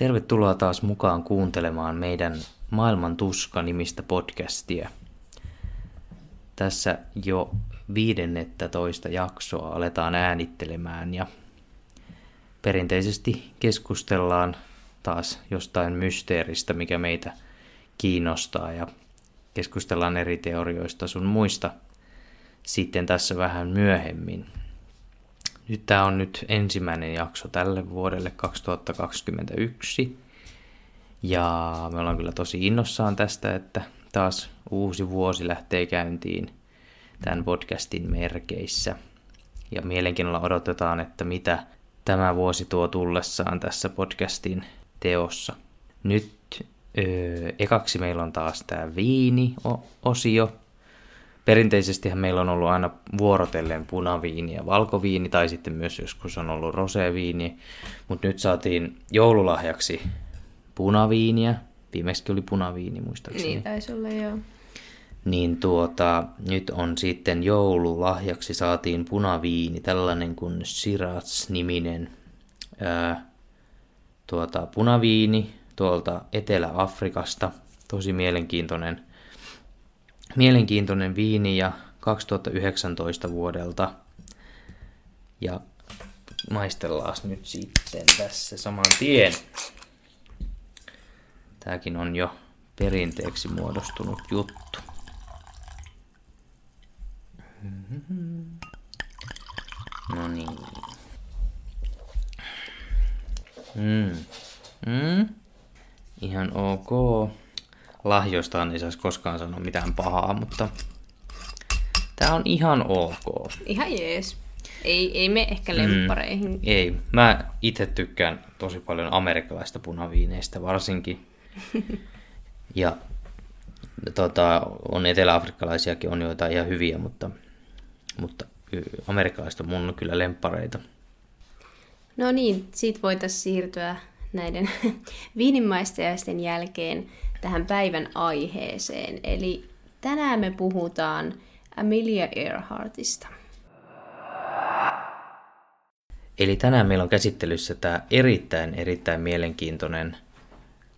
Tervetuloa taas mukaan kuuntelemaan meidän Maailman tuska-nimistä podcastia. Tässä jo 15 jaksoa aletaan äänittelemään ja perinteisesti keskustellaan taas jostain mysteeristä, mikä meitä kiinnostaa ja keskustellaan eri teorioista sun muista sitten tässä vähän myöhemmin. Tämä on nyt ensimmäinen jakso tälle vuodelle 2021. Ja me ollaan kyllä tosi innossaan tästä, että taas uusi vuosi lähtee käyntiin tämän podcastin merkeissä. Ja mielenkiinnolla odotetaan, että mitä tämä vuosi tuo tullessaan tässä podcastin teossa. Nyt öö, ekaksi meillä on taas tämä viini-osio, Perinteisesti meillä on ollut aina vuorotellen punaviini ja valkoviini, tai sitten myös joskus on ollut roseviini, mutta nyt saatiin joululahjaksi punaviiniä. Viimeksi oli punaviini, muistaakseni. Niin, taisi olla joo. Niin tuota, nyt on sitten joululahjaksi saatiin punaviini, tällainen kuin Shiraz-niminen ää, tuota, punaviini tuolta Etelä-Afrikasta. Tosi mielenkiintoinen mielenkiintoinen viini ja 2019 vuodelta. Ja maistellaan nyt sitten tässä saman tien. Tääkin on jo perinteeksi muodostunut juttu. No niin. Mm. Mm. Ihan ok lahjoistaan ei saisi koskaan sanoa mitään pahaa, mutta tämä on ihan ok. Ihan jees. Ei, ei me ehkä lemppareihin. Mm, ei. Mä itse tykkään tosi paljon amerikkalaista punaviineistä varsinkin. ja tota, on eteläafrikkalaisiakin, on joita ihan hyviä, mutta, mutta amerikkalaiset on mun kyllä lemppareita. No niin, siitä voitaisiin siirtyä näiden viinimaistajaisten jälkeen tähän päivän aiheeseen. Eli tänään me puhutaan Amelia Earhartista. Eli tänään meillä on käsittelyssä tämä erittäin, erittäin mielenkiintoinen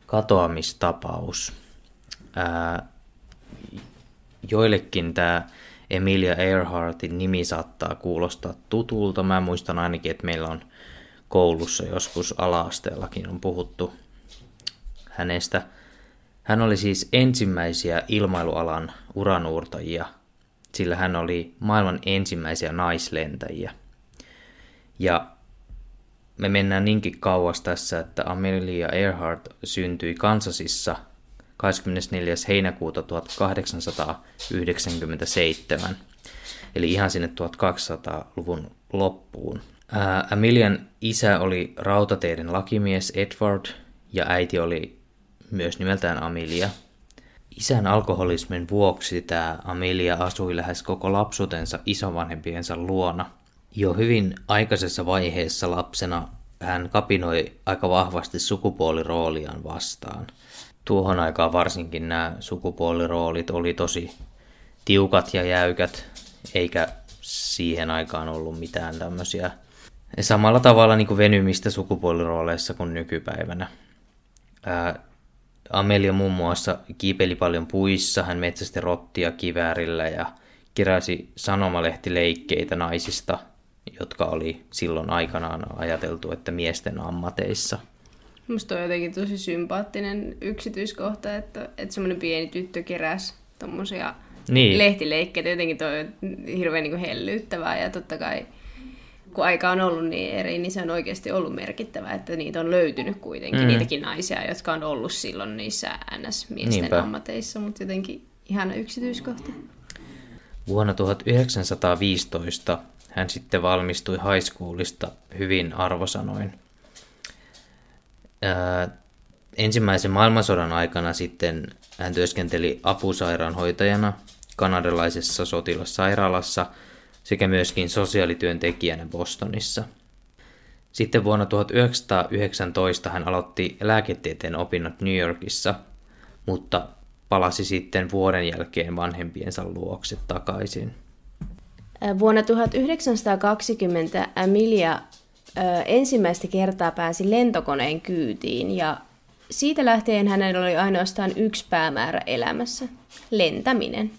katoamistapaus. Ää, joillekin tämä Emilia Earhartin nimi saattaa kuulostaa tutulta. Mä muistan ainakin, että meillä on koulussa joskus alaasteellakin on puhuttu hänestä – hän oli siis ensimmäisiä ilmailualan uranuurtajia, sillä hän oli maailman ensimmäisiä naislentäjiä. Ja me mennään niinkin kauas tässä, että Amelia Earhart syntyi Kansasissa 24. heinäkuuta 1897, eli ihan sinne 1200-luvun loppuun. Ää, Amelian isä oli rautateiden lakimies Edward ja äiti oli myös nimeltään Amelia. Isän alkoholismin vuoksi tämä Amelia asui lähes koko lapsuutensa isovanhempiensa luona. Jo hyvin aikaisessa vaiheessa lapsena hän kapinoi aika vahvasti sukupuolirooliaan vastaan. Tuohon aikaan varsinkin nämä sukupuoliroolit oli tosi tiukat ja jäykät, eikä siihen aikaan ollut mitään tämmöisiä samalla tavalla niin kuin venymistä sukupuolirooleissa kuin nykypäivänä. Amelia muun muassa kiipeli paljon puissa, hän metsästi rottia kiväärillä ja keräsi sanomalehtileikkeitä naisista, jotka oli silloin aikanaan ajateltu, että miesten ammateissa. Musta on jotenkin tosi sympaattinen yksityiskohta, että, että semmoinen pieni tyttö keräsi tommosia niin. lehtileikkeitä. Jotenkin toi on hirveän niin hellyyttävää ja totta kai kun aika on ollut niin eri, niin se on oikeasti ollut merkittävää, että niitä on löytynyt kuitenkin, mm. niitäkin naisia, jotka on ollut silloin niissä NS-miesten Niinpä. ammateissa, mutta jotenkin ihana yksityiskohta. Vuonna 1915 hän sitten valmistui high schoolista hyvin arvosanoin. Ää, ensimmäisen maailmansodan aikana sitten hän työskenteli apusairaanhoitajana kanadalaisessa sotilassairaalassa – sekä myöskin sosiaalityöntekijänä Bostonissa. Sitten vuonna 1919 hän aloitti lääketieteen opinnot New Yorkissa, mutta palasi sitten vuoden jälkeen vanhempiensa luokse takaisin. Vuonna 1920 Amelia ensimmäistä kertaa pääsi lentokoneen kyytiin ja siitä lähtien hänellä oli ainoastaan yksi päämäärä elämässä, lentäminen.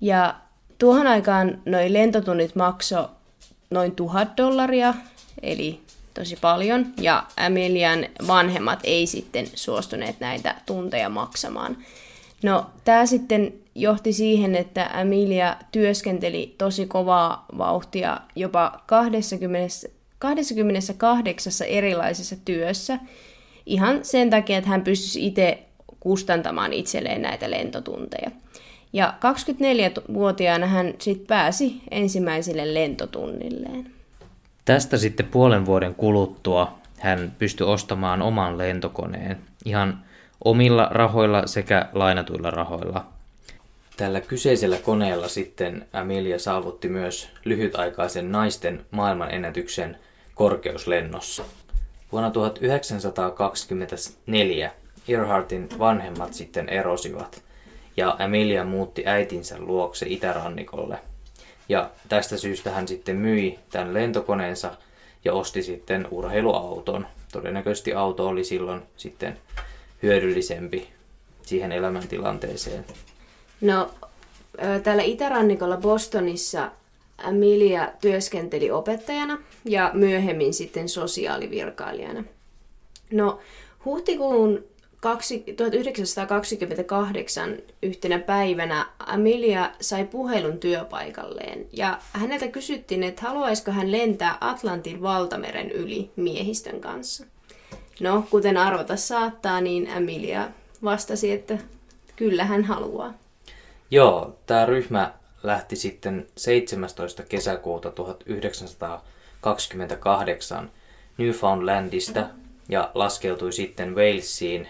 Ja tuohon aikaan noin lentotunnit makso noin tuhat dollaria, eli tosi paljon, ja Amelian vanhemmat ei sitten suostuneet näitä tunteja maksamaan. No, tämä sitten johti siihen, että Amelia työskenteli tosi kovaa vauhtia jopa 20, 28 erilaisessa työssä, ihan sen takia, että hän pystyisi itse kustantamaan itselleen näitä lentotunteja. Ja 24-vuotiaana hän sitten pääsi ensimmäiselle lentotunnilleen. Tästä sitten puolen vuoden kuluttua hän pystyi ostamaan oman lentokoneen ihan omilla rahoilla sekä lainatuilla rahoilla. Tällä kyseisellä koneella sitten Amelia saavutti myös lyhytaikaisen naisten maailmanennätyksen korkeuslennossa. Vuonna 1924 Earhartin vanhemmat sitten erosivat ja Amelia muutti äitinsä luokse itärannikolle. Ja tästä syystä hän sitten myi tämän lentokoneensa ja osti sitten urheiluauton. Todennäköisesti auto oli silloin sitten hyödyllisempi siihen elämäntilanteeseen. No, täällä itärannikolla Bostonissa Amelia työskenteli opettajana ja myöhemmin sitten sosiaalivirkailijana. No, huhtikuun 1928 yhtenä päivänä Amelia sai puhelun työpaikalleen ja häneltä kysyttiin, että haluaisiko hän lentää Atlantin valtameren yli miehistön kanssa. No, kuten arvata saattaa, niin Amelia vastasi, että kyllä hän haluaa. Joo, tämä ryhmä lähti sitten 17. kesäkuuta 1928 Newfoundlandista ja laskeutui sitten Walesiin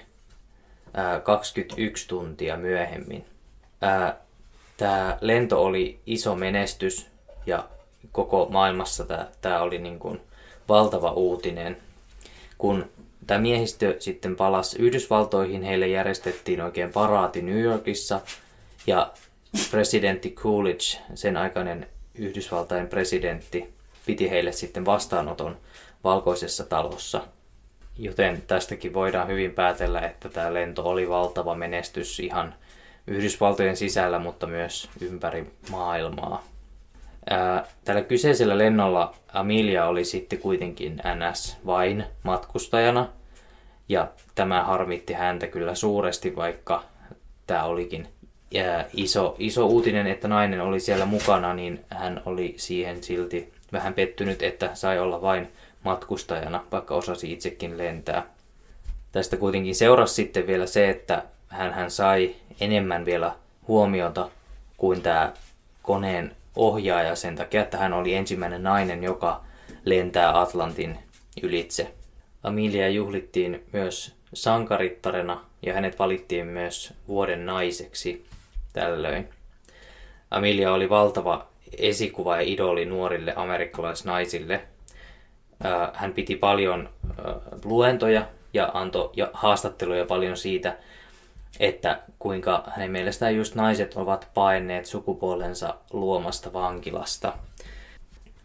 21 tuntia myöhemmin. Tämä lento oli iso menestys ja koko maailmassa tämä oli niin kuin valtava uutinen. Kun tämä miehistö sitten palasi Yhdysvaltoihin, heille järjestettiin oikein paraati New Yorkissa ja presidentti Coolidge, sen aikainen Yhdysvaltain presidentti, piti heille sitten vastaanoton valkoisessa talossa. Joten tästäkin voidaan hyvin päätellä, että tämä lento oli valtava menestys ihan Yhdysvaltojen sisällä, mutta myös ympäri maailmaa. tällä kyseisellä lennolla Amelia oli sitten kuitenkin NS vain matkustajana, ja tämä harmitti häntä kyllä suuresti, vaikka tämä olikin iso, iso uutinen, että nainen oli siellä mukana, niin hän oli siihen silti vähän pettynyt, että sai olla vain matkustajana, vaikka osasi itsekin lentää. Tästä kuitenkin seurasi sitten vielä se, että hän, hän sai enemmän vielä huomiota kuin tämä koneen ohjaaja sen takia, että hän oli ensimmäinen nainen, joka lentää Atlantin ylitse. Amelia juhlittiin myös sankarittarena ja hänet valittiin myös vuoden naiseksi tällöin. Amelia oli valtava esikuva ja idoli nuorille amerikkalaisnaisille. Hän piti paljon luentoja ja antoi haastatteluja paljon siitä, että kuinka hänen mielestään just naiset ovat paineet sukupuolensa luomasta vankilasta.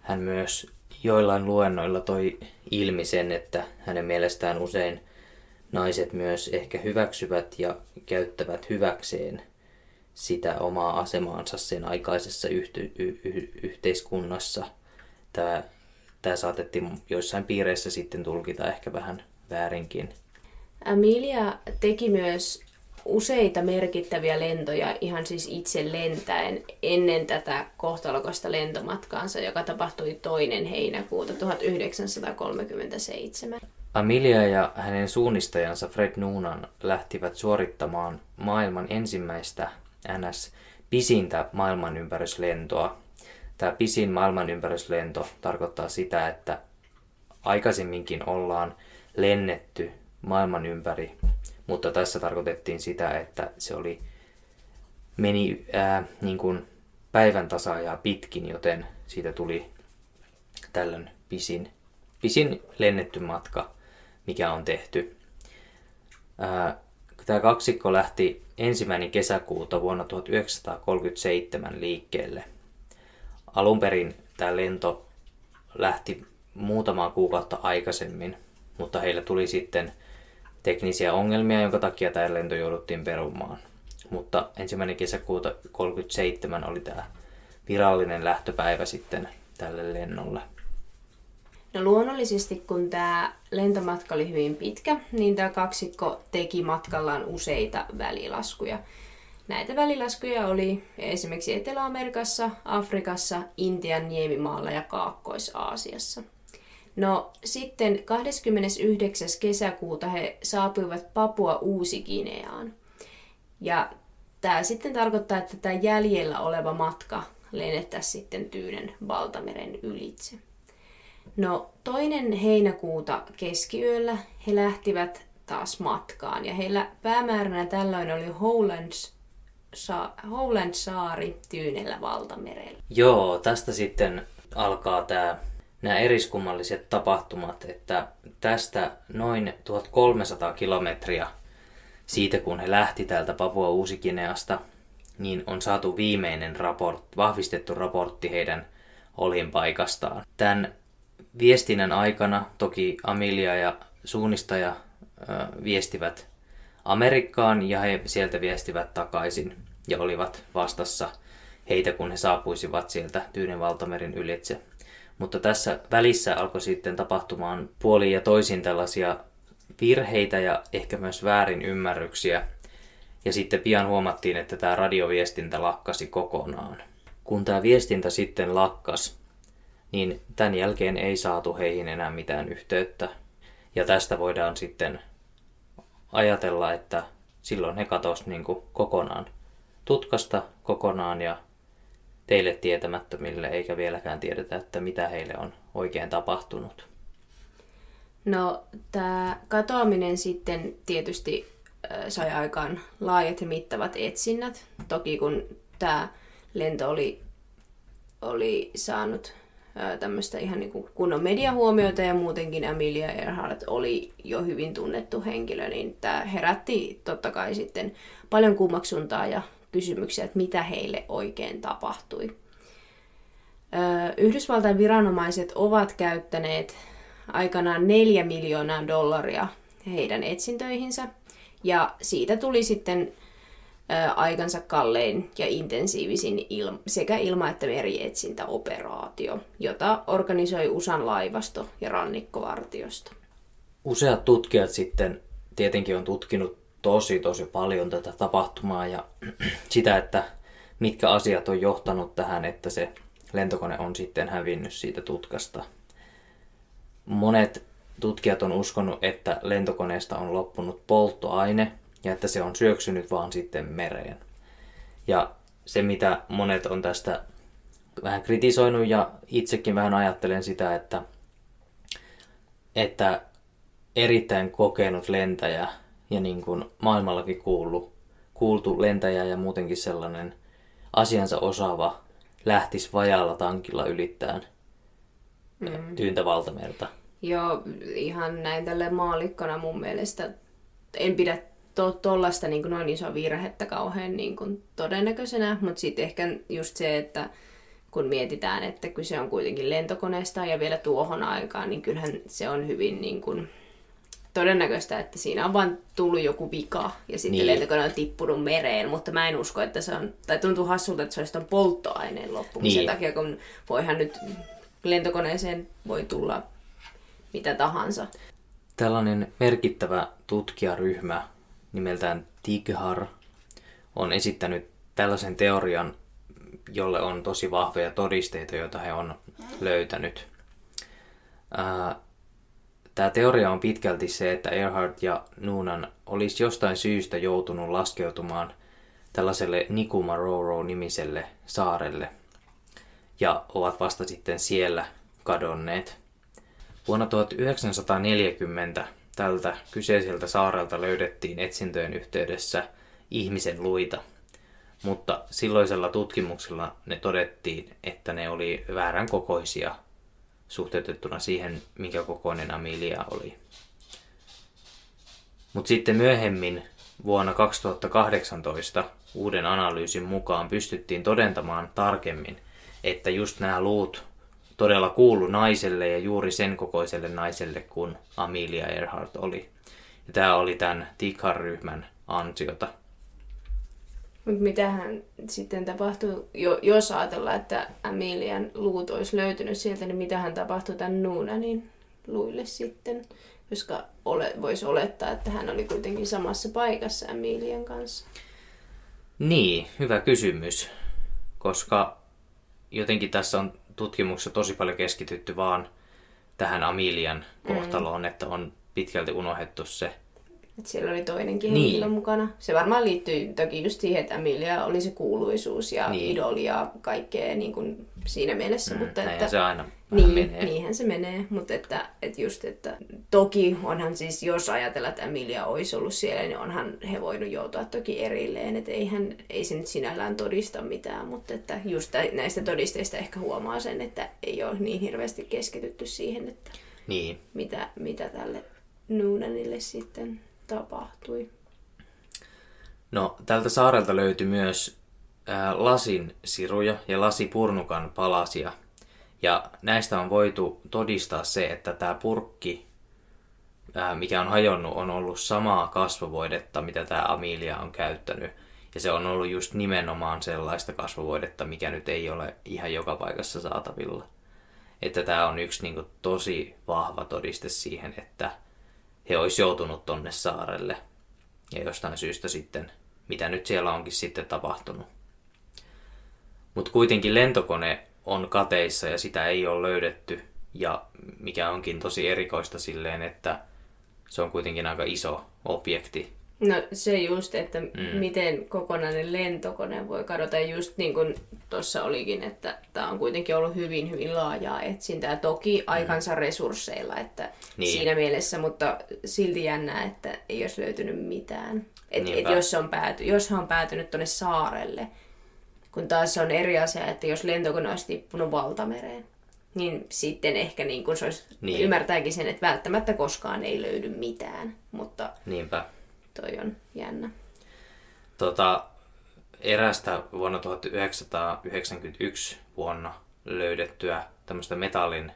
Hän myös joillain luennoilla toi ilmi sen, että hänen mielestään usein naiset myös ehkä hyväksyvät ja käyttävät hyväkseen sitä omaa asemaansa sen aikaisessa y- y- yhteiskunnassa. Tämä, tämä saatettiin joissain piireissä sitten tulkita ehkä vähän väärinkin. Amelia teki myös useita merkittäviä lentoja ihan siis itse lentäen ennen tätä kohtalokasta lentomatkaansa, joka tapahtui toinen heinäkuuta 1937. Amelia ja hänen suunnistajansa Fred Noonan lähtivät suorittamaan maailman ensimmäistä NS pisintä maailmanympäryslentoa. Tämä pisin maailmanympäryslento tarkoittaa sitä, että aikaisemminkin ollaan lennetty maailman ympäri, mutta tässä tarkoitettiin sitä, että se oli meni ää, niin kuin päivän tasaajaa pitkin, joten siitä tuli tällöin pisin, pisin lennetty matka, mikä on tehty. Ää, Tämä kaksikko lähti ensimmäinen kesäkuuta vuonna 1937 liikkeelle. Alun perin tämä lento lähti muutamaa kuukautta aikaisemmin, mutta heillä tuli sitten teknisiä ongelmia, jonka takia tämä lento jouduttiin perumaan. Mutta ensimmäinen kesäkuuta 37 oli tämä virallinen lähtöpäivä sitten tälle lennolle. No luonnollisesti, kun tämä lentomatka oli hyvin pitkä, niin tämä kaksikko teki matkallaan useita välilaskuja. Näitä välilaskuja oli esimerkiksi Etelä-Amerikassa, Afrikassa, Intian niemimaalla ja Kaakkois-Aasiassa. No sitten 29. kesäkuuta he saapuivat Papua Uusi-Gineaan. Ja tämä sitten tarkoittaa, että tämä jäljellä oleva matka lennettäisiin sitten Tyynen valtameren ylitse. No toinen heinäkuuta keskiyöllä he lähtivät taas matkaan ja heillä päämääränä tällöin oli Howlands, sa- Howland saari Tyynellä valtamerellä. Joo, tästä sitten alkaa tämä nämä eriskummalliset tapahtumat, että tästä noin 1300 kilometriä siitä, kun he lähti täältä Papua Uusikineasta, niin on saatu viimeinen raport, vahvistettu raportti heidän olinpaikastaan. Tämän viestinnän aikana toki Amelia ja suunnistaja viestivät Amerikkaan ja he sieltä viestivät takaisin ja olivat vastassa heitä, kun he saapuisivat sieltä Tyynen valtamerin ylitse. Mutta tässä välissä alkoi sitten tapahtumaan puoli ja toisin tällaisia virheitä ja ehkä myös väärin ymmärryksiä. Ja sitten pian huomattiin, että tämä radioviestintä lakkasi kokonaan. Kun tämä viestintä sitten lakkas, niin tämän jälkeen ei saatu heihin enää mitään yhteyttä. Ja tästä voidaan sitten ajatella, että silloin he katosivat niin kokonaan tutkasta kokonaan ja teille tietämättömille, eikä vieläkään tiedetä, että mitä heille on oikein tapahtunut. No, tämä katoaminen sitten tietysti sai aikaan laajat ja mittavat etsinnät. Toki kun tämä lento oli, oli saanut tämmöistä ihan niin kunnon mediahuomiota ja muutenkin Amelia Earhart oli jo hyvin tunnettu henkilö, niin tämä herätti totta kai sitten paljon kummaksuntaa ja kysymyksiä, että mitä heille oikein tapahtui. Yhdysvaltain viranomaiset ovat käyttäneet aikanaan 4 miljoonaa dollaria heidän etsintöihinsä, ja siitä tuli sitten aikansa kallein ja intensiivisin ilma, sekä ilma- että merietsintäoperaatio, jota organisoi USAn laivasto ja rannikkovartiosto. Useat tutkijat sitten tietenkin on tutkinut tosi tosi paljon tätä tapahtumaa ja sitä, että mitkä asiat on johtanut tähän, että se lentokone on sitten hävinnyt siitä tutkasta. Monet tutkijat on uskonut, että lentokoneesta on loppunut polttoaine ja että se on syöksynyt vaan sitten mereen. Ja se, mitä monet on tästä vähän kritisoinut ja itsekin vähän ajattelen sitä, että, että erittäin kokenut lentäjä ja niin kuin maailmallakin kuullut, kuultu lentäjä ja muutenkin sellainen asiansa osaava lähtisi vajaalla tankilla ylittämään mm. tyyntä valtamerta. Joo, ihan näin tälle maalikkona mun mielestä. En pidä tuollaista to, niin noin iso virhettä kauhean niin kuin todennäköisenä, mutta sitten ehkä just se, että kun mietitään, että kyse on kuitenkin lentokoneesta ja vielä tuohon aikaan, niin kyllähän se on hyvin niin kuin todennäköistä, että siinä on vain tullut joku vika ja sitten niin. lentokone on tippunut mereen, mutta mä en usko, että se on, tai tuntuu hassulta, että se olisi ton polttoaineen loppumisen niin. takia, kun voihan nyt lentokoneeseen voi tulla mitä tahansa. Tällainen merkittävä tutkijaryhmä nimeltään Tighar on esittänyt tällaisen teorian, jolle on tosi vahvoja todisteita, joita he on löytänyt. Tämä teoria on pitkälti se, että Earhart ja Noonan olisi jostain syystä joutunut laskeutumaan tällaiselle Nikumaroro-nimiselle saarelle ja ovat vasta sitten siellä kadonneet. Vuonna 1940 tältä kyseiseltä saarelta löydettiin etsintöjen yhteydessä ihmisen luita, mutta silloisella tutkimuksella ne todettiin, että ne oli väärän kokoisia suhteutettuna siihen, minkä kokoinen Amelia oli. Mutta sitten myöhemmin vuonna 2018 uuden analyysin mukaan pystyttiin todentamaan tarkemmin, että just nämä luut todella kuulu naiselle ja juuri sen kokoiselle naiselle kuin Amelia Earhart oli. Ja tämä oli tämän Tikhar-ryhmän ansiota. Mutta mitähän sitten tapahtuu, jos ajatellaan, että Amelian luut olisi löytynyt sieltä, niin mitähän tapahtuu tämän Nuunanin luille sitten? Koska ole, voisi olettaa, että hän oli kuitenkin samassa paikassa Amelian kanssa. Niin, hyvä kysymys. Koska jotenkin tässä on tutkimuksessa tosi paljon keskitytty vaan tähän Amelian kohtaloon, mm. että on pitkälti unohdettu se että siellä oli toinenkin niin. henkilö mukana. Se varmaan liittyy toki just siihen, että Emilia oli se kuuluisuus ja niin. idoli ja kaikkea niin kuin siinä mielessä. Mm, mutta että, se aina niin, menee. Niinhän se menee, mutta että, että just, että toki onhan siis, jos ajatellaan, että Emilia olisi ollut siellä, niin onhan he voinut joutua toki erilleen, että eihän, ei se nyt sinällään todista mitään, mutta että just näistä todisteista ehkä huomaa sen, että ei ole niin hirveästi keskitytty siihen, että niin. mitä, mitä tälle Noonanille sitten tapahtui? No, tältä saarelta löytyi myös ää, lasin siruja ja lasipurnukan palasia. Ja näistä on voitu todistaa se, että tämä purkki, ää, mikä on hajonnut, on ollut samaa kasvovoidetta, mitä tämä Amelia on käyttänyt. Ja se on ollut just nimenomaan sellaista kasvovoidetta, mikä nyt ei ole ihan joka paikassa saatavilla. Että tämä on yksi niin kuin, tosi vahva todiste siihen, että he olisi joutunut tonne saarelle. Ja jostain syystä sitten, mitä nyt siellä onkin sitten tapahtunut. Mutta kuitenkin lentokone on kateissa ja sitä ei ole löydetty. Ja mikä onkin tosi erikoista silleen, että se on kuitenkin aika iso objekti No se just, että mm. miten kokonainen lentokone voi kadota. Just niin kuin tuossa olikin, että tämä on kuitenkin ollut hyvin, hyvin laajaa etsintää. Toki mm. aikansa resursseilla, että niin. siinä mielessä, mutta silti jännää, että ei olisi löytynyt mitään. Et, et jos, se on pääty, jos hän on päätynyt tuonne saarelle, kun taas on eri asia, että jos lentokone olisi tippunut valtamereen, niin sitten ehkä niin kun se olisi, niin. ymmärtääkin sen, että välttämättä koskaan ei löydy mitään. Mutta Niinpä toi on jännä. Tota, erästä vuonna 1991 vuonna löydettyä tämmöistä metallin,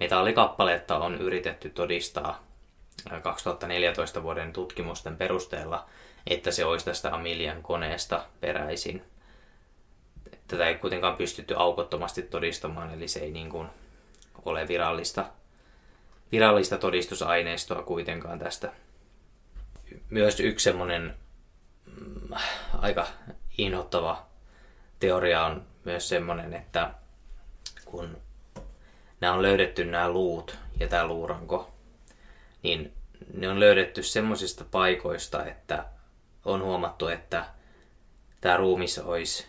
metallikappaletta on yritetty todistaa 2014 vuoden tutkimusten perusteella, että se olisi tästä Amilian koneesta peräisin. Tätä ei kuitenkaan pystytty aukottomasti todistamaan, eli se ei niin kuin ole virallista, virallista todistusaineistoa kuitenkaan tästä myös yksi semmoinen mm, aika inhottava teoria on myös semmoinen, että kun nämä on löydetty nämä luut ja tämä luuranko, niin ne on löydetty semmoisista paikoista, että on huomattu, että tämä ruumis olisi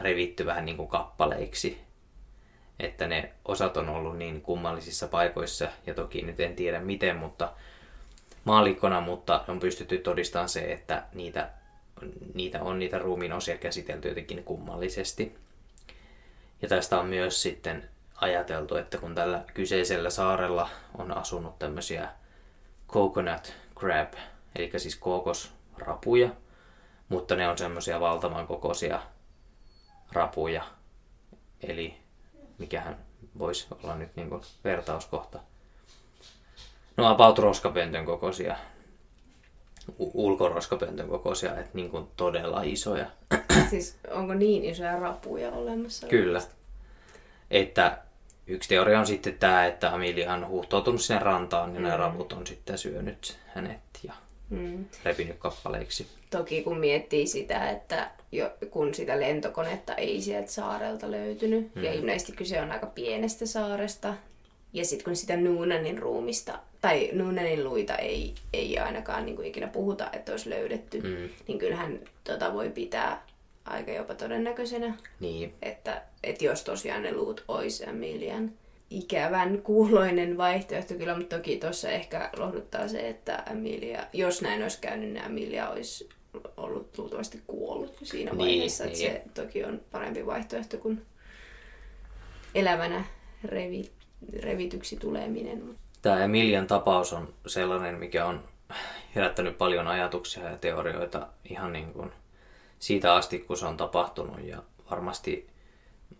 revitty vähän niin kuin kappaleiksi. Että ne osat on ollut niin kummallisissa paikoissa, ja toki nyt en tiedä miten, mutta maalikkona, mutta on pystytty todistamaan se, että niitä, niitä on niitä ruumiin osia käsitelty jotenkin kummallisesti. Ja tästä on myös sitten ajateltu, että kun tällä kyseisellä saarella on asunut tämmöisiä coconut crab, eli siis kookosrapuja, mutta ne on semmoisia valtavan kokoisia rapuja, eli mikähän voisi olla nyt niin vertauskohta No about roskapöntön kokoisia, ulkoroskapöntön kokoisia, että niin kuin todella isoja. Siis onko niin isoja rapuja olemassa? Kyllä. Että yksi teoria on sitten tämä, että Amelia on huuhtoutunut sinne rantaan ja mm. nämä raput on sitten syönyt hänet ja mm. repinyt kappaleiksi. Toki kun miettii sitä, että jo, kun sitä lentokonetta ei sieltä saarelta löytynyt, mm. ja ilmeisesti kyse on aika pienestä saaresta, ja sitten kun sitä Noonanin ruumista, tai Noonanin luita ei, ei ainakaan niin kuin ikinä puhuta, että olisi löydetty, mm. niin kyllähän tota voi pitää aika jopa todennäköisenä. Niin. Että, että jos tosiaan ne luut olisi Emilian ikävän kuuloinen vaihtoehto kyllä, mutta toki tuossa ehkä lohduttaa se, että Emilia, jos näin olisi käynyt, niin Emilia olisi ollut luultavasti kuollut siinä niin, vaiheessa. Niin. Että se toki on parempi vaihtoehto kuin elävänä revit revityksi tuleminen. Tämä Emilian tapaus on sellainen, mikä on herättänyt paljon ajatuksia ja teorioita ihan niin kuin siitä asti, kun se on tapahtunut. Ja varmasti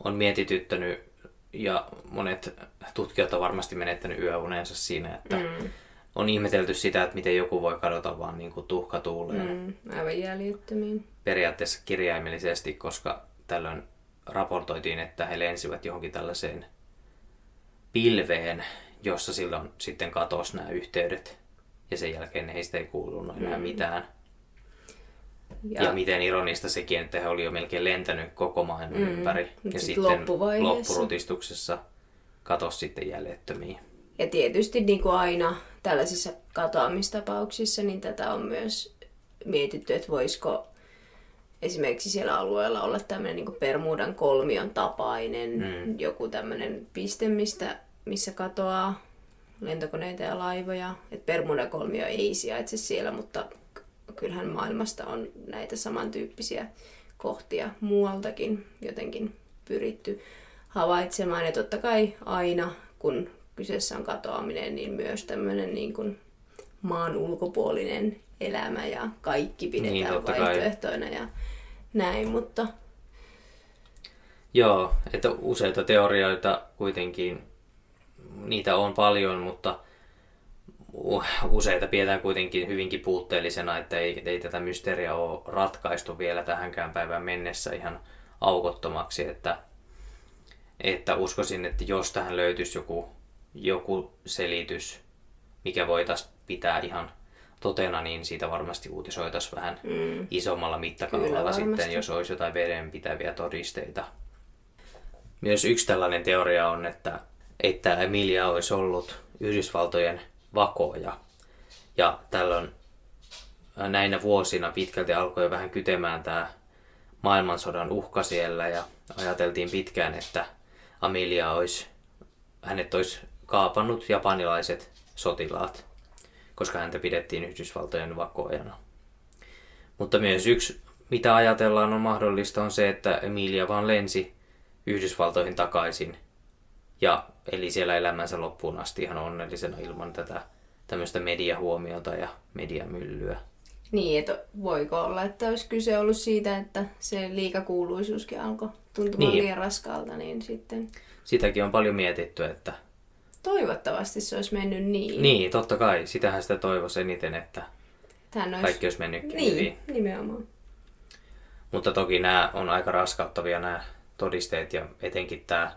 on mietityttänyt ja monet tutkijat on varmasti menettänyt yöunensa siinä, että mm. on ihmetelty sitä, että miten joku voi kadota vaan niin kuin tuhkatuuleen. Mm, aivan jäljittömiin. Periaatteessa kirjaimellisesti, koska tällöin raportoitiin, että he lensivät johonkin tällaiseen pilveen, jossa silloin sitten katosi nämä yhteydet. Ja sen jälkeen heistä ei kuulunut enää mm. mitään. Ja, ja miten ironista sekin, että he oli jo melkein lentänyt koko maailman mm, ympäri. Ja sitten loppurutistuksessa katosi sitten jäljettömiin. Ja tietysti niin kuin aina tällaisissa katoamistapauksissa, niin tätä on myös mietitty, että voisiko esimerkiksi siellä alueella olla tämmöinen niin Permuudan kolmion tapainen mm. joku tämmöinen piste, mistä, missä katoaa lentokoneita ja laivoja. Et Permuudan kolmio ei sijaitse siellä, mutta kyllähän maailmasta on näitä samantyyppisiä kohtia muualtakin jotenkin pyritty havaitsemaan. Ja totta kai aina, kun kyseessä on katoaminen, niin myös tämmöinen niin kuin maan ulkopuolinen elämä ja kaikki pidetään niin, vaihtoehtoina kai. ja näin, mutta... Joo, että useita teorioita kuitenkin, niitä on paljon, mutta useita pidetään kuitenkin hyvinkin puutteellisena, että ei, ei tätä mysteeriä ole ratkaistu vielä tähänkään päivään mennessä ihan aukottomaksi, että, että uskoisin, että jos tähän löytyisi joku, joku selitys, mikä voitaisiin pitää ihan totena, niin siitä varmasti uutisoitaisiin vähän mm. isommalla mittakaavalla sitten, jos olisi jotain vedenpitäviä todisteita. Myös yksi tällainen teoria on, että, että Emilia olisi ollut Yhdysvaltojen vakoja. Ja tällöin näinä vuosina pitkälti alkoi vähän kytemään tämä maailmansodan uhka siellä ja ajateltiin pitkään, että Amelia olisi, hänet olisi kaapannut japanilaiset sotilaat, koska häntä pidettiin Yhdysvaltojen vakoajana. Mutta myös yksi, mitä ajatellaan on mahdollista, on se, että Emilia vaan lensi Yhdysvaltoihin takaisin ja eli siellä elämänsä loppuun asti ihan onnellisena ilman tätä tämmöistä mediahuomiota ja mediamyllyä. Niin, että voiko olla, että olisi kyse ollut siitä, että se liikakuuluisuuskin alkoi tuntumaan niin. liian raskaalta, niin sitten... Sitäkin on paljon mietitty, että... Toivottavasti se olisi mennyt niin. Niin, totta kai. Sitähän sitä toivoisi eniten, että Tähän olisi... kaikki olisi mennytkin niin, hyvin. nimenomaan. Mutta toki nämä on aika raskauttavia nämä todisteet ja etenkin tämä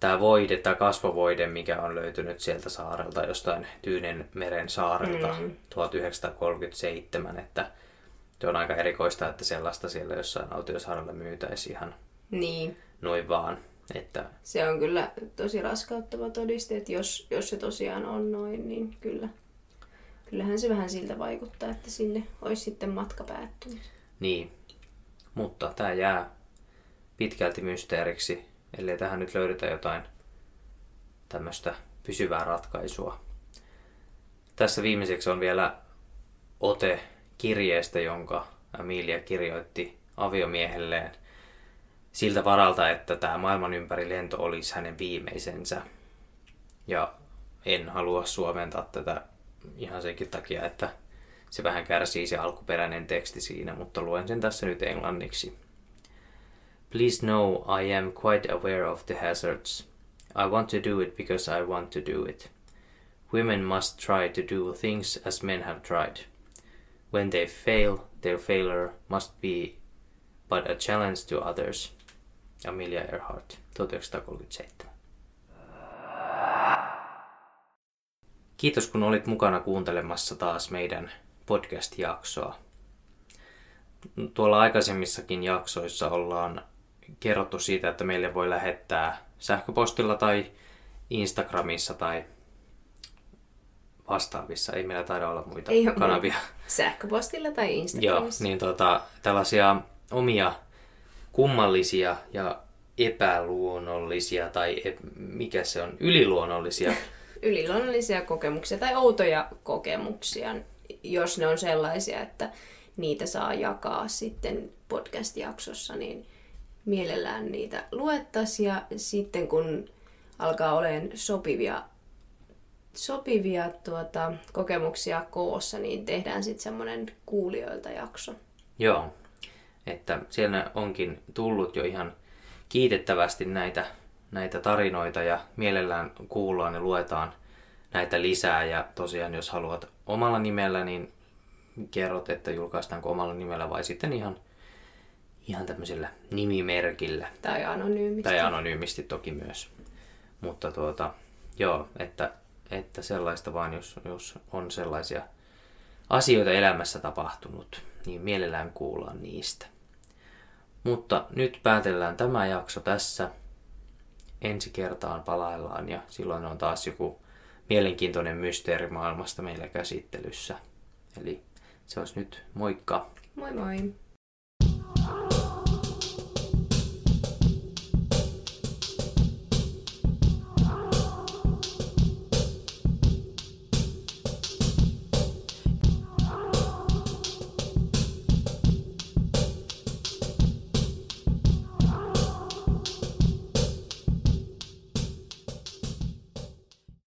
tämä voide, tämä kasvovoide, mikä on löytynyt sieltä saarelta, jostain Tyynen meren saarelta mm. 1937, että se on aika erikoista, että sellaista siellä jossain autiosaarella myytäisi ihan niin. noin vaan. Että... Se on kyllä tosi raskauttava todiste, että jos, jos se tosiaan on noin, niin kyllä. Kyllähän se vähän siltä vaikuttaa, että sinne olisi sitten matka päättynyt. Niin, mutta tämä jää pitkälti mysteeriksi ellei tähän nyt löydetä jotain tämmöistä pysyvää ratkaisua. Tässä viimeiseksi on vielä ote kirjeestä, jonka Amelia kirjoitti aviomiehelleen siltä varalta, että tämä maailman ympäri lento olisi hänen viimeisensä. Ja en halua suomentaa tätä ihan senkin takia, että se vähän kärsii se alkuperäinen teksti siinä, mutta luen sen tässä nyt englanniksi. Please know I am quite aware of the hazards. I want to do it because I want to do it. Women must try to do things as men have tried. When they fail, their failure must be but a challenge to others. Amelia Earhart, 1937. Kiitos kun olit mukana kuuntelemassa taas meidän podcast-jaksoa. Tuolla aikaisemmissakin jaksoissa ollaan kerrottu siitä, että meille voi lähettää sähköpostilla tai Instagramissa tai vastaavissa. Ei meillä taida olla muita Ei kanavia. Sähköpostilla tai Instagramissa. Joo, niin tota, tällaisia omia kummallisia ja epäluonnollisia tai e- mikä se on, yliluonnollisia. yliluonnollisia kokemuksia tai outoja kokemuksia, jos ne on sellaisia, että niitä saa jakaa sitten podcast-jaksossa, niin mielellään niitä luettaisiin ja sitten kun alkaa olemaan sopivia, sopivia tuota, kokemuksia koossa, niin tehdään sitten semmoinen kuulijoilta jakso. Joo, että siellä onkin tullut jo ihan kiitettävästi näitä, näitä tarinoita ja mielellään kuullaan ja luetaan näitä lisää. Ja tosiaan jos haluat omalla nimellä, niin kerrot, että julkaistaanko omalla nimellä vai sitten ihan, ihan tämmöisellä nimimerkillä. Tai anonyymisti. Tai anonyymisti toki myös. Mutta tuota, joo, että, että sellaista vaan, jos, jos on sellaisia asioita elämässä tapahtunut, niin mielellään kuullaan niistä. Mutta nyt päätellään tämä jakso tässä. Ensi kertaan palaillaan ja silloin on taas joku mielenkiintoinen mysteeri maailmasta meillä käsittelyssä. Eli se olisi nyt moikka. Moi moi.